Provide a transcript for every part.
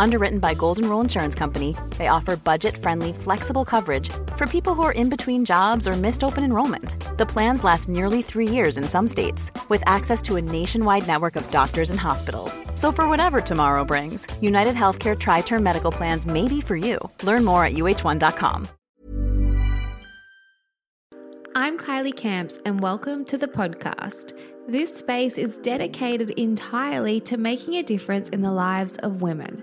Underwritten by Golden Rule Insurance Company, they offer budget-friendly, flexible coverage for people who are in between jobs or missed open enrollment. The plans last nearly three years in some states, with access to a nationwide network of doctors and hospitals. So for whatever tomorrow brings, United Healthcare Tri-Term Medical Plans may be for you. Learn more at uh1.com. I'm Kylie Camps, and welcome to the podcast. This space is dedicated entirely to making a difference in the lives of women.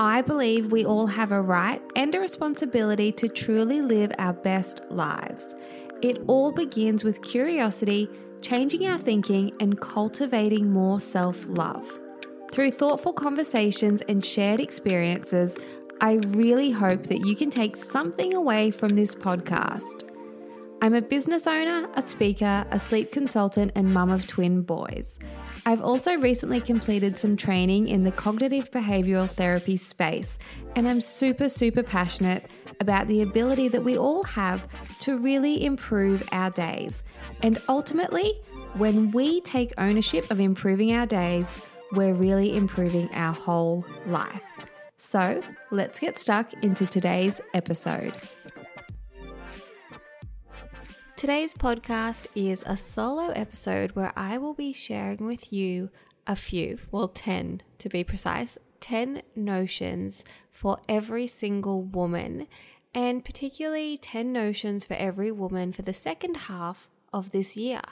I believe we all have a right and a responsibility to truly live our best lives. It all begins with curiosity, changing our thinking, and cultivating more self love. Through thoughtful conversations and shared experiences, I really hope that you can take something away from this podcast. I'm a business owner, a speaker, a sleep consultant, and mum of twin boys. I've also recently completed some training in the cognitive behavioral therapy space, and I'm super, super passionate about the ability that we all have to really improve our days. And ultimately, when we take ownership of improving our days, we're really improving our whole life. So let's get stuck into today's episode. Today's podcast is a solo episode where I will be sharing with you a few, well, 10 to be precise, 10 notions for every single woman, and particularly 10 notions for every woman for the second half of this year.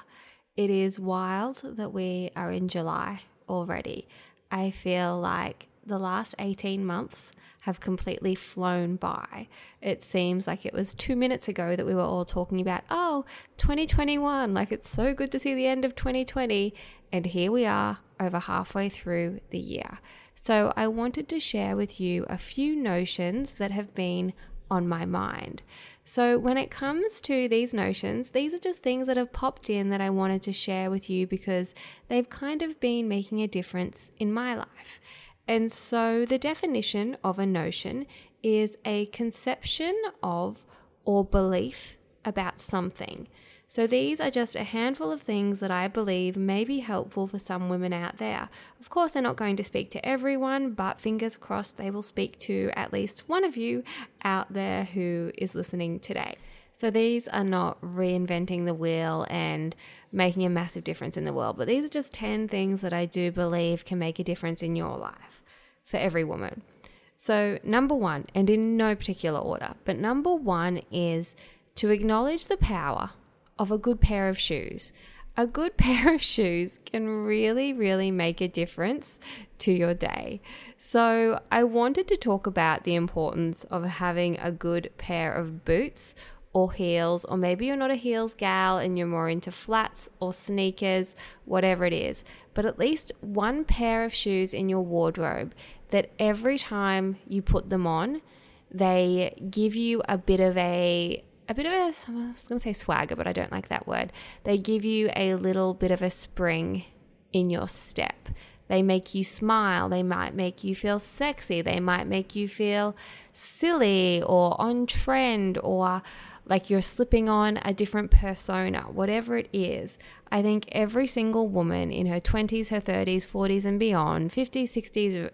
It is wild that we are in July already. I feel like the last 18 months have completely flown by. It seems like it was two minutes ago that we were all talking about, oh, 2021, like it's so good to see the end of 2020. And here we are over halfway through the year. So I wanted to share with you a few notions that have been on my mind. So, when it comes to these notions, these are just things that have popped in that I wanted to share with you because they've kind of been making a difference in my life. And so the definition of a notion is a conception of or belief about something. So these are just a handful of things that I believe may be helpful for some women out there. Of course, they're not going to speak to everyone, but fingers crossed they will speak to at least one of you out there who is listening today. So these are not reinventing the wheel and making a massive difference in the world, but these are just 10 things that I do believe can make a difference in your life for every woman. So, number one, and in no particular order, but number one is to acknowledge the power of a good pair of shoes. A good pair of shoes can really, really make a difference to your day. So, I wanted to talk about the importance of having a good pair of boots or heels, or maybe you're not a heels gal and you're more into flats or sneakers, whatever it is. But at least one pair of shoes in your wardrobe that every time you put them on, they give you a bit of a a bit of a I was going to say swagger, but I don't like that word. They give you a little bit of a spring in your step. They make you smile. They might make you feel sexy. They might make you feel silly or on trend or like you're slipping on a different persona, whatever it is. I think every single woman in her 20s, her 30s, 40s, and beyond, 50s, 60s,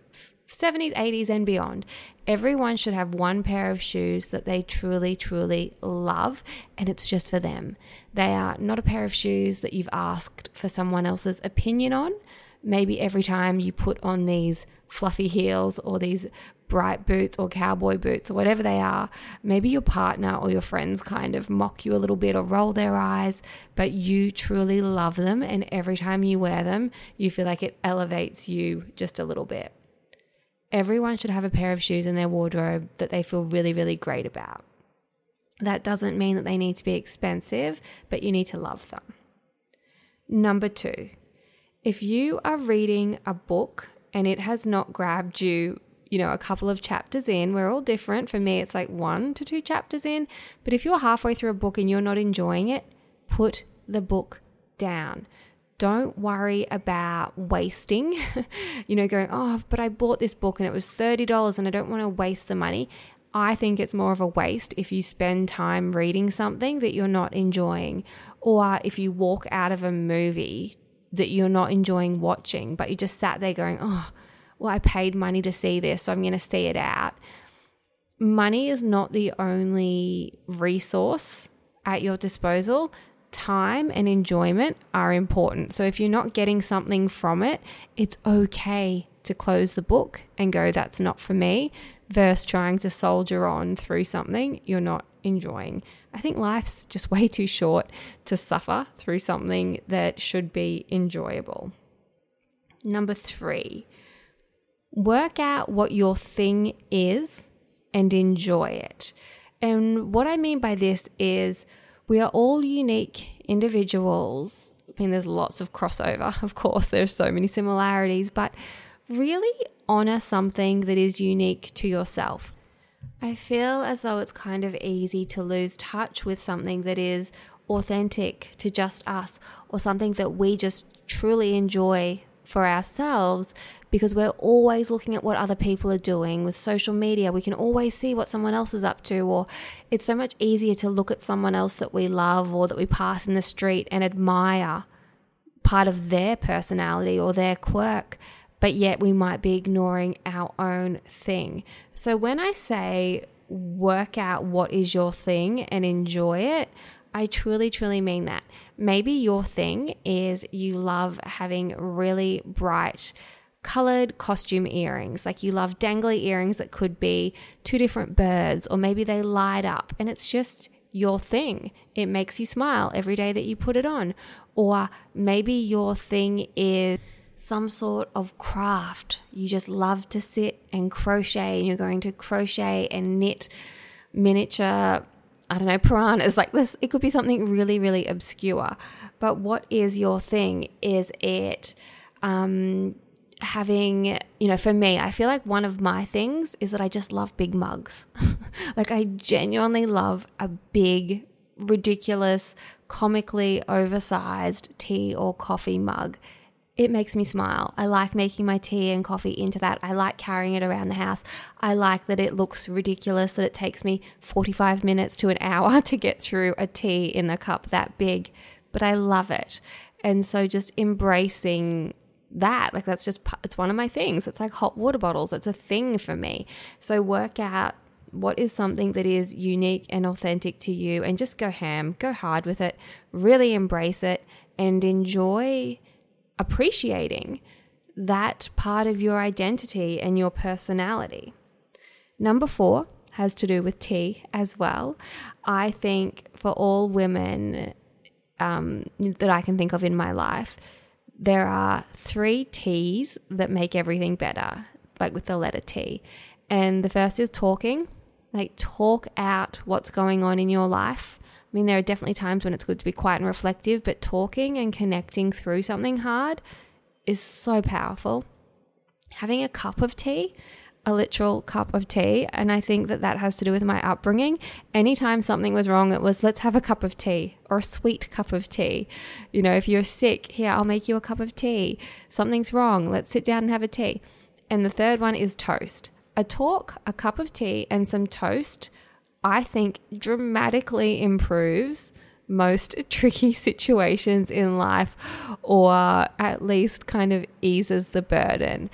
70s, 80s, and beyond, everyone should have one pair of shoes that they truly, truly love, and it's just for them. They are not a pair of shoes that you've asked for someone else's opinion on. Maybe every time you put on these fluffy heels or these bright boots or cowboy boots or whatever they are, maybe your partner or your friends kind of mock you a little bit or roll their eyes, but you truly love them. And every time you wear them, you feel like it elevates you just a little bit. Everyone should have a pair of shoes in their wardrobe that they feel really, really great about. That doesn't mean that they need to be expensive, but you need to love them. Number two, if you are reading a book and it has not grabbed you, you know, a couple of chapters in, we're all different. For me, it's like one to two chapters in. But if you're halfway through a book and you're not enjoying it, put the book down. Don't worry about wasting, you know, going, oh, but I bought this book and it was $30 and I don't want to waste the money. I think it's more of a waste if you spend time reading something that you're not enjoying, or if you walk out of a movie that you're not enjoying watching, but you just sat there going, oh, well, I paid money to see this, so I'm going to see it out. Money is not the only resource at your disposal. Time and enjoyment are important. So if you're not getting something from it, it's okay to close the book and go, that's not for me, versus trying to soldier on through something you're not enjoying. I think life's just way too short to suffer through something that should be enjoyable. Number three, work out what your thing is and enjoy it. And what I mean by this is we are all unique individuals. I mean, there's lots of crossover, of course, there's so many similarities, but really honor something that is unique to yourself. I feel as though it's kind of easy to lose touch with something that is authentic to just us or something that we just truly enjoy for ourselves because we're always looking at what other people are doing with social media. We can always see what someone else is up to, or it's so much easier to look at someone else that we love or that we pass in the street and admire part of their personality or their quirk but yet we might be ignoring our own thing. So when I say work out what is your thing and enjoy it, I truly, truly mean that. Maybe your thing is you love having really bright, colored costume earrings. Like you love dangly earrings that could be two different birds, or maybe they light up and it's just your thing. It makes you smile every day that you put it on. Or maybe your thing is some sort of craft. You just love to sit and crochet, and you're going to crochet and knit miniature, I don't know, piranhas like this. It could be something really, really obscure. But what is your thing? Is it um, having, you know, for me, I feel like one of my things is that I just love big mugs. like, I genuinely love a big, ridiculous, comically oversized tea or coffee mug it makes me smile. I like making my tea and coffee into that. I like carrying it around the house. I like that it looks ridiculous that it takes me 45 minutes to an hour to get through a tea in a cup that big, but I love it. And so just embracing that, like that's just, it's one of my things. It's like hot water bottles, it's a thing for me. So work out what is something that is unique and authentic to you and just go ham, go hard with it, really embrace it and enjoy appreciating that part of your identity and your personality. Number four has to do with tea as well. I think for all women um, that I can think of in my life, there are three T's that make everything better, like with the letter T. And the first is talking, like talk out what's going on in your life I mean, there are definitely times when it's good to be quiet and reflective, but talking and connecting through something hard is so powerful. Having a cup of tea, a literal cup of tea, and I think that that has to do with my upbringing. Anytime something was wrong, it was let's have a cup of tea or a sweet cup of tea. You know, if you're sick, here, I'll make you a cup of tea. Something's wrong, let's sit down and have a tea. And the third one is toast. A talk, a cup of tea, and some toast I think dramatically improves most tricky situations in life or at least kind of eases the burden.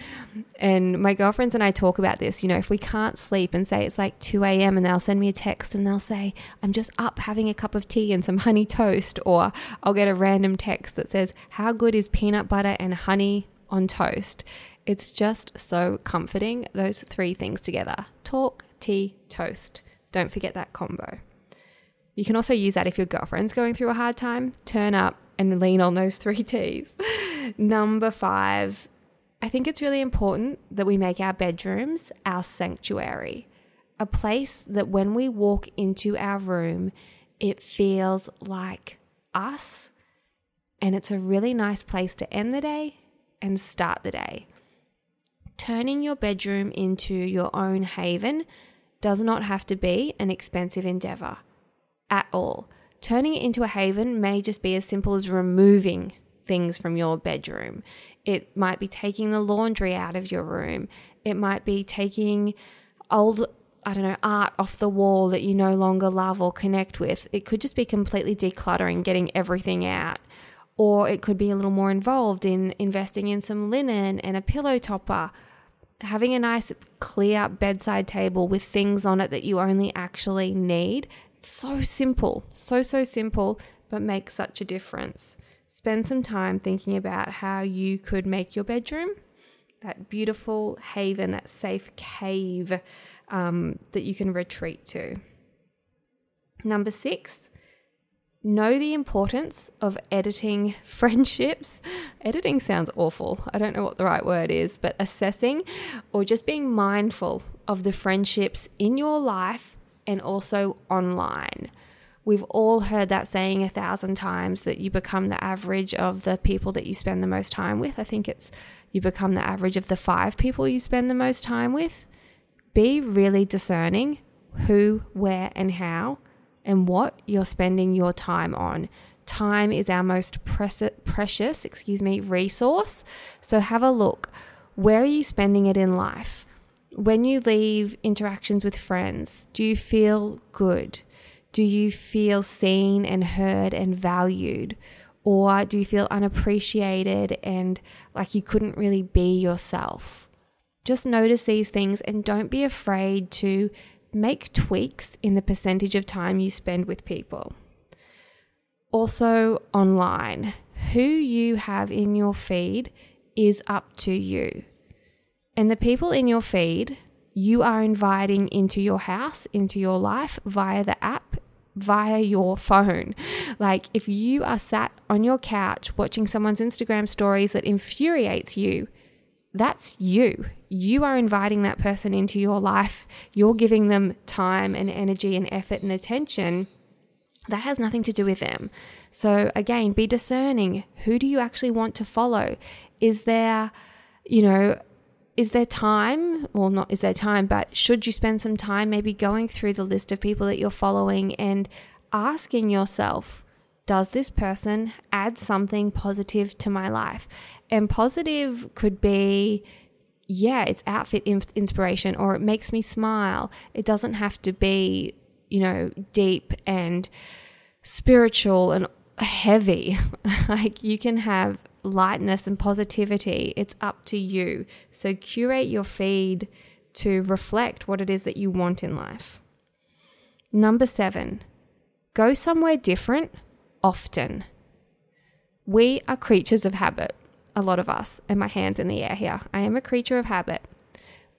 And my girlfriends and I talk about this. You know, if we can't sleep and say it's like 2 a.m. and they'll send me a text and they'll say, I'm just up having a cup of tea and some honey toast, or I'll get a random text that says, How good is peanut butter and honey on toast? It's just so comforting, those three things together talk, tea, toast. Don't forget that combo. You can also use that if your girlfriend's going through a hard time. Turn up and lean on those three T's. Number five, I think it's really important that we make our bedrooms our sanctuary, a place that when we walk into our room, it feels like us. And it's a really nice place to end the day and start the day. Turning your bedroom into your own haven does not have to be an expensive endeavor at all. Turning it into a haven may just be as simple as removing things from your bedroom. It might be taking the laundry out of your room. It might be taking old, I don't know, art off the wall that you no longer love or connect with. It could just be completely decluttering, getting everything out. Or it could be a little more involved in investing in some linen and a pillow topper having a nice clear bedside table with things on it that you only actually need. So simple, so, so simple, but makes such a difference. Spend some time thinking about how you could make your bedroom that beautiful haven, that safe cave um, that you can retreat to. Number six, know the importance of editing friendships. Editing sounds awful. I don't know what the right word is, but assessing or just being mindful of the friendships in your life and also online. We've all heard that saying a thousand times that you become the average of the people that you spend the most time with. I think it's you become the average of the five people you spend the most time with. Be really discerning who, where, and how and what you're spending your time on. Time is our most precious, excuse me, resource. So have a look. Where are you spending it in life? When you leave interactions with friends, do you feel good? Do you feel seen and heard and valued? Or do you feel unappreciated and like you couldn't really be yourself? Just notice these things and don't be afraid to make tweaks in the percentage of time you spend with people. Also, online, who you have in your feed is up to you. And the people in your feed, you are inviting into your house, into your life via the app, via your phone. Like if you are sat on your couch watching someone's Instagram stories that infuriates you, that's you. You are inviting that person into your life. You're giving them time and energy and effort and attention. That has nothing to do with them. So, again, be discerning. Who do you actually want to follow? Is there, you know, is there time? Well, not is there time, but should you spend some time maybe going through the list of people that you're following and asking yourself, does this person add something positive to my life? And positive could be, yeah, it's outfit inspiration or it makes me smile. It doesn't have to be, you know, deep and spiritual and heavy. like you can have lightness and positivity. It's up to you. So curate your feed to reflect what it is that you want in life. Number seven, go somewhere different often. We are creatures of habit, a lot of us, and my hands in the air here. I am a creature of habit.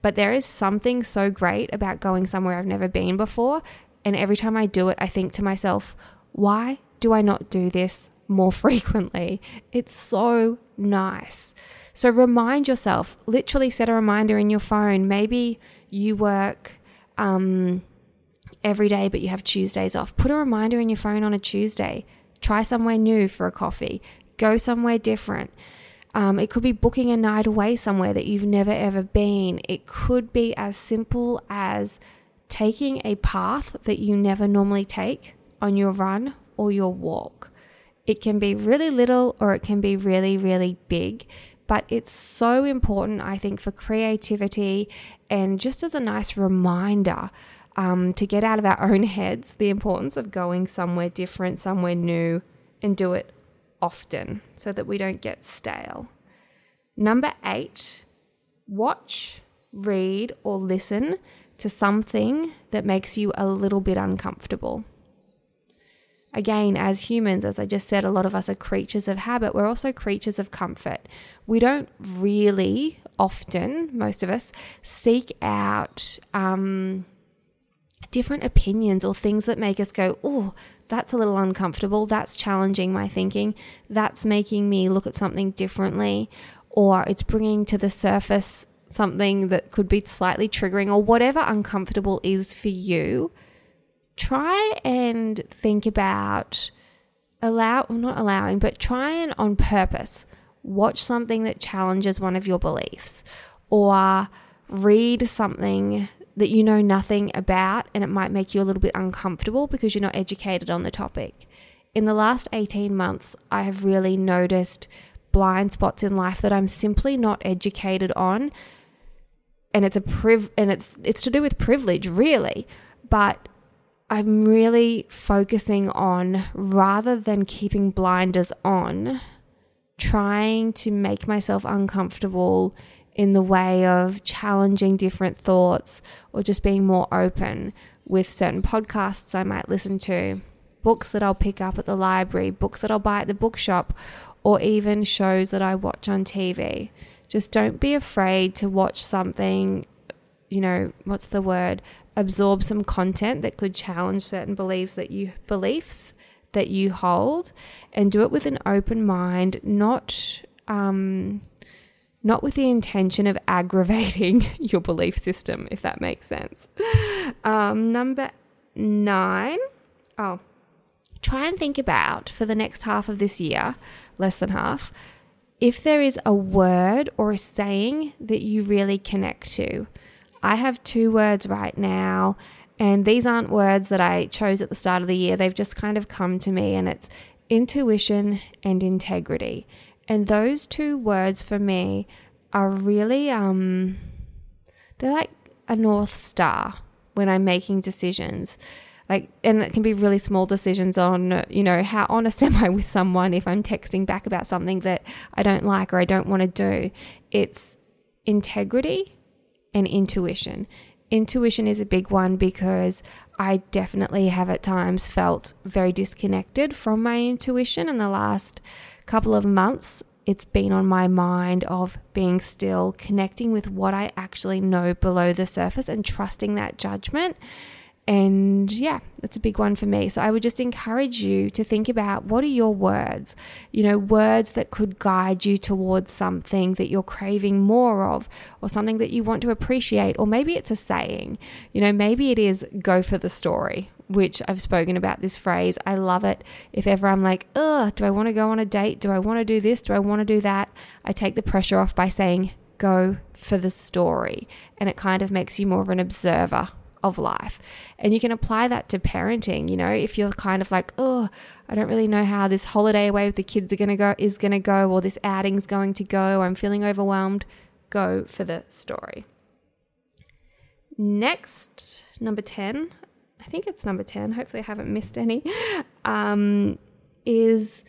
But there is something so great about going somewhere I've never been before. And every time I do it, I think to myself, why do I not do this more frequently? It's so nice. So remind yourself, literally set a reminder in your phone. Maybe you work um, every day, but you have Tuesdays off. Put a reminder in your phone on a Tuesday. Try somewhere new for a coffee. Go somewhere different. Um, it could be booking a night away somewhere that you've never ever been. It could be as simple as taking a path that you never normally take on your run or your walk. It can be really little or it can be really, really big, but it's so important, I think, for creativity and just as a nice reminder um, to get out of our own heads the importance of going somewhere different, somewhere new, and do it often so that we don't get stale. Number eight, watch, read, or listen to something that makes you a little bit uncomfortable. Again, as humans, as I just said, a lot of us are creatures of habit. We're also creatures of comfort. We don't really often, most of us, seek out um, different opinions or things that make us go, oh, that's a little uncomfortable. That's challenging my thinking. That's making me look at something differently. or it's bringing to the surface something that could be slightly triggering or whatever uncomfortable is for you, try and think about allow not allowing, but try and on purpose watch something that challenges one of your beliefs or read something that you know nothing about and it might make you a little bit uncomfortable because you're not educated on the topic. In the last 18 months, I have really noticed blind spots in life that I'm simply not educated on and it's a priv and it's it's to do with privilege really but i'm really focusing on rather than keeping blinders on trying to make myself uncomfortable in the way of challenging different thoughts or just being more open with certain podcasts I might listen to, books that I'll pick up at the library, books that I'll buy at the bookshop, or even shows that I watch on TV. Just don't be afraid to watch something, you know, what's the word? Absorb some content that could challenge certain beliefs that you beliefs that you hold and do it with an open mind, not um not with the intention of aggravating your belief system, if that makes sense. Um, number nine. Oh, try and think about for the next half of this year, less than half, if there is a word or a saying that you really connect to. I have two words right now, and these aren't words that I chose at the start of the year. They've just kind of come to me, and it's intuition and integrity. And those two words for me are really, um, they're like a North Star when I'm making decisions. Like and it can be really small decisions on you know how honest am i with someone if i'm texting back about something that i don't like or i don't want to do. It's integrity and intuition. Intuition is a big one because i definitely have at times felt very disconnected from my intuition in the last couple of months it's been on my mind of being still connecting with what i actually know below the surface and trusting that judgment and yeah, that's a big one for me. So I would just encourage you to think about what are your words? You know, words that could guide you towards something that you're craving more of or something that you want to appreciate. Or maybe it's a saying. You know, maybe it is go for the story, which I've spoken about this phrase. I love it. If ever I'm like, ugh, do I want to go on a date? Do I want to do this? Do I want to do that? I take the pressure off by saying, go for the story. And it kind of makes you more of an observer of life. And you can apply that to parenting, you know, if you're kind of like, oh, I don't really know how this holiday away with the kids are to go is to go or this outing's going to go, I'm feeling overwhelmed, go for the story. Next, number 10, I think it's number 10, hopefully I haven't missed any, um, is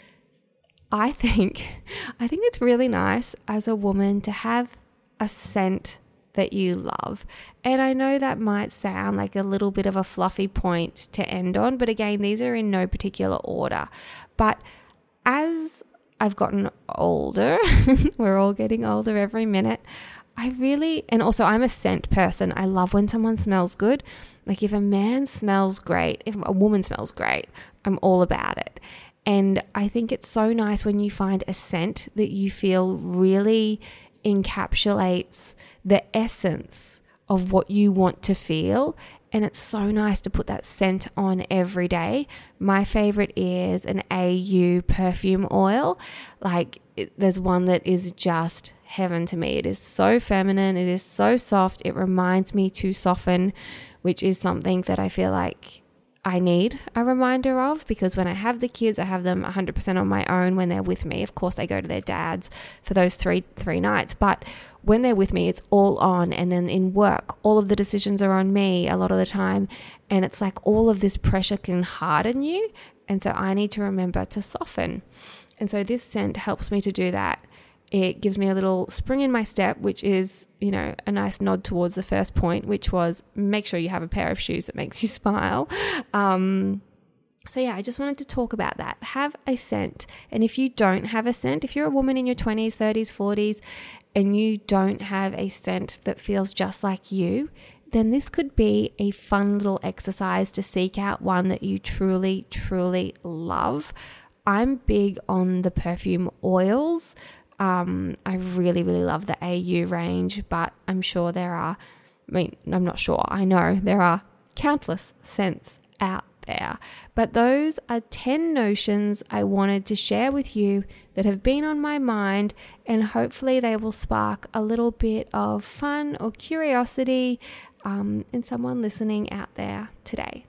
I think I think it's really nice as a woman to have a scent that you love. And I know that might sound like a little bit of a fluffy point to end on, but again, these are in no particular order. But as I've gotten older, we're all getting older every minute. I really, and also I'm a scent person. I love when someone smells good. Like if a man smells great, if a woman smells great, I'm all about it. And I think it's so nice when you find a scent that you feel really encapsulates the essence of what you want to feel. And it's so nice to put that scent on every day. My favorite is an AU perfume oil. Like, it, there's one that is just heaven to me. It is so feminine, it is so soft. It reminds me to soften, which is something that I feel like I need a reminder of because when I have the kids, I have them 100% on my own when they're with me. Of course, they go to their dads for those three three nights, but when they're with me, it's all on. And then in work, all of the decisions are on me a lot of the time, and it's like all of this pressure can harden you, and so I need to remember to soften. And so this scent helps me to do that. It gives me a little spring in my step, which is, you know, a nice nod towards the first point, which was make sure you have a pair of shoes that makes you smile. Um, so, yeah, I just wanted to talk about that. Have a scent. And if you don't have a scent, if you're a woman in your 20s, 30s, 40s, and you don't have a scent that feels just like you, then this could be a fun little exercise to seek out one that you truly, truly love. I'm big on the perfume oils Um, I really, really love the AU range, but I'm sure there are, I mean, I'm not sure, I know there are countless scents out there. But those are 10 notions I wanted to share with you that have been on my mind, and hopefully they will spark a little bit of fun or curiosity um, in someone listening out there today.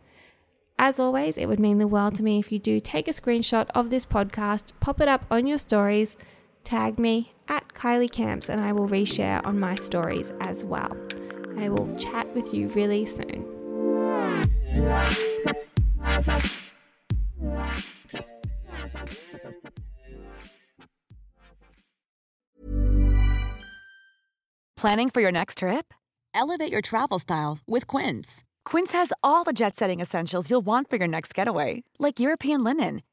As always, it would mean the world to me if you do take a screenshot of this podcast, pop it up on your stories, tag me at Kylie Camps, and I will reshare on my stories as well. I will chat with you really soon. Planning for your next trip? Elevate your travel style with Quince. Quince has all the jet setting essentials you'll want for your next getaway, like European linen,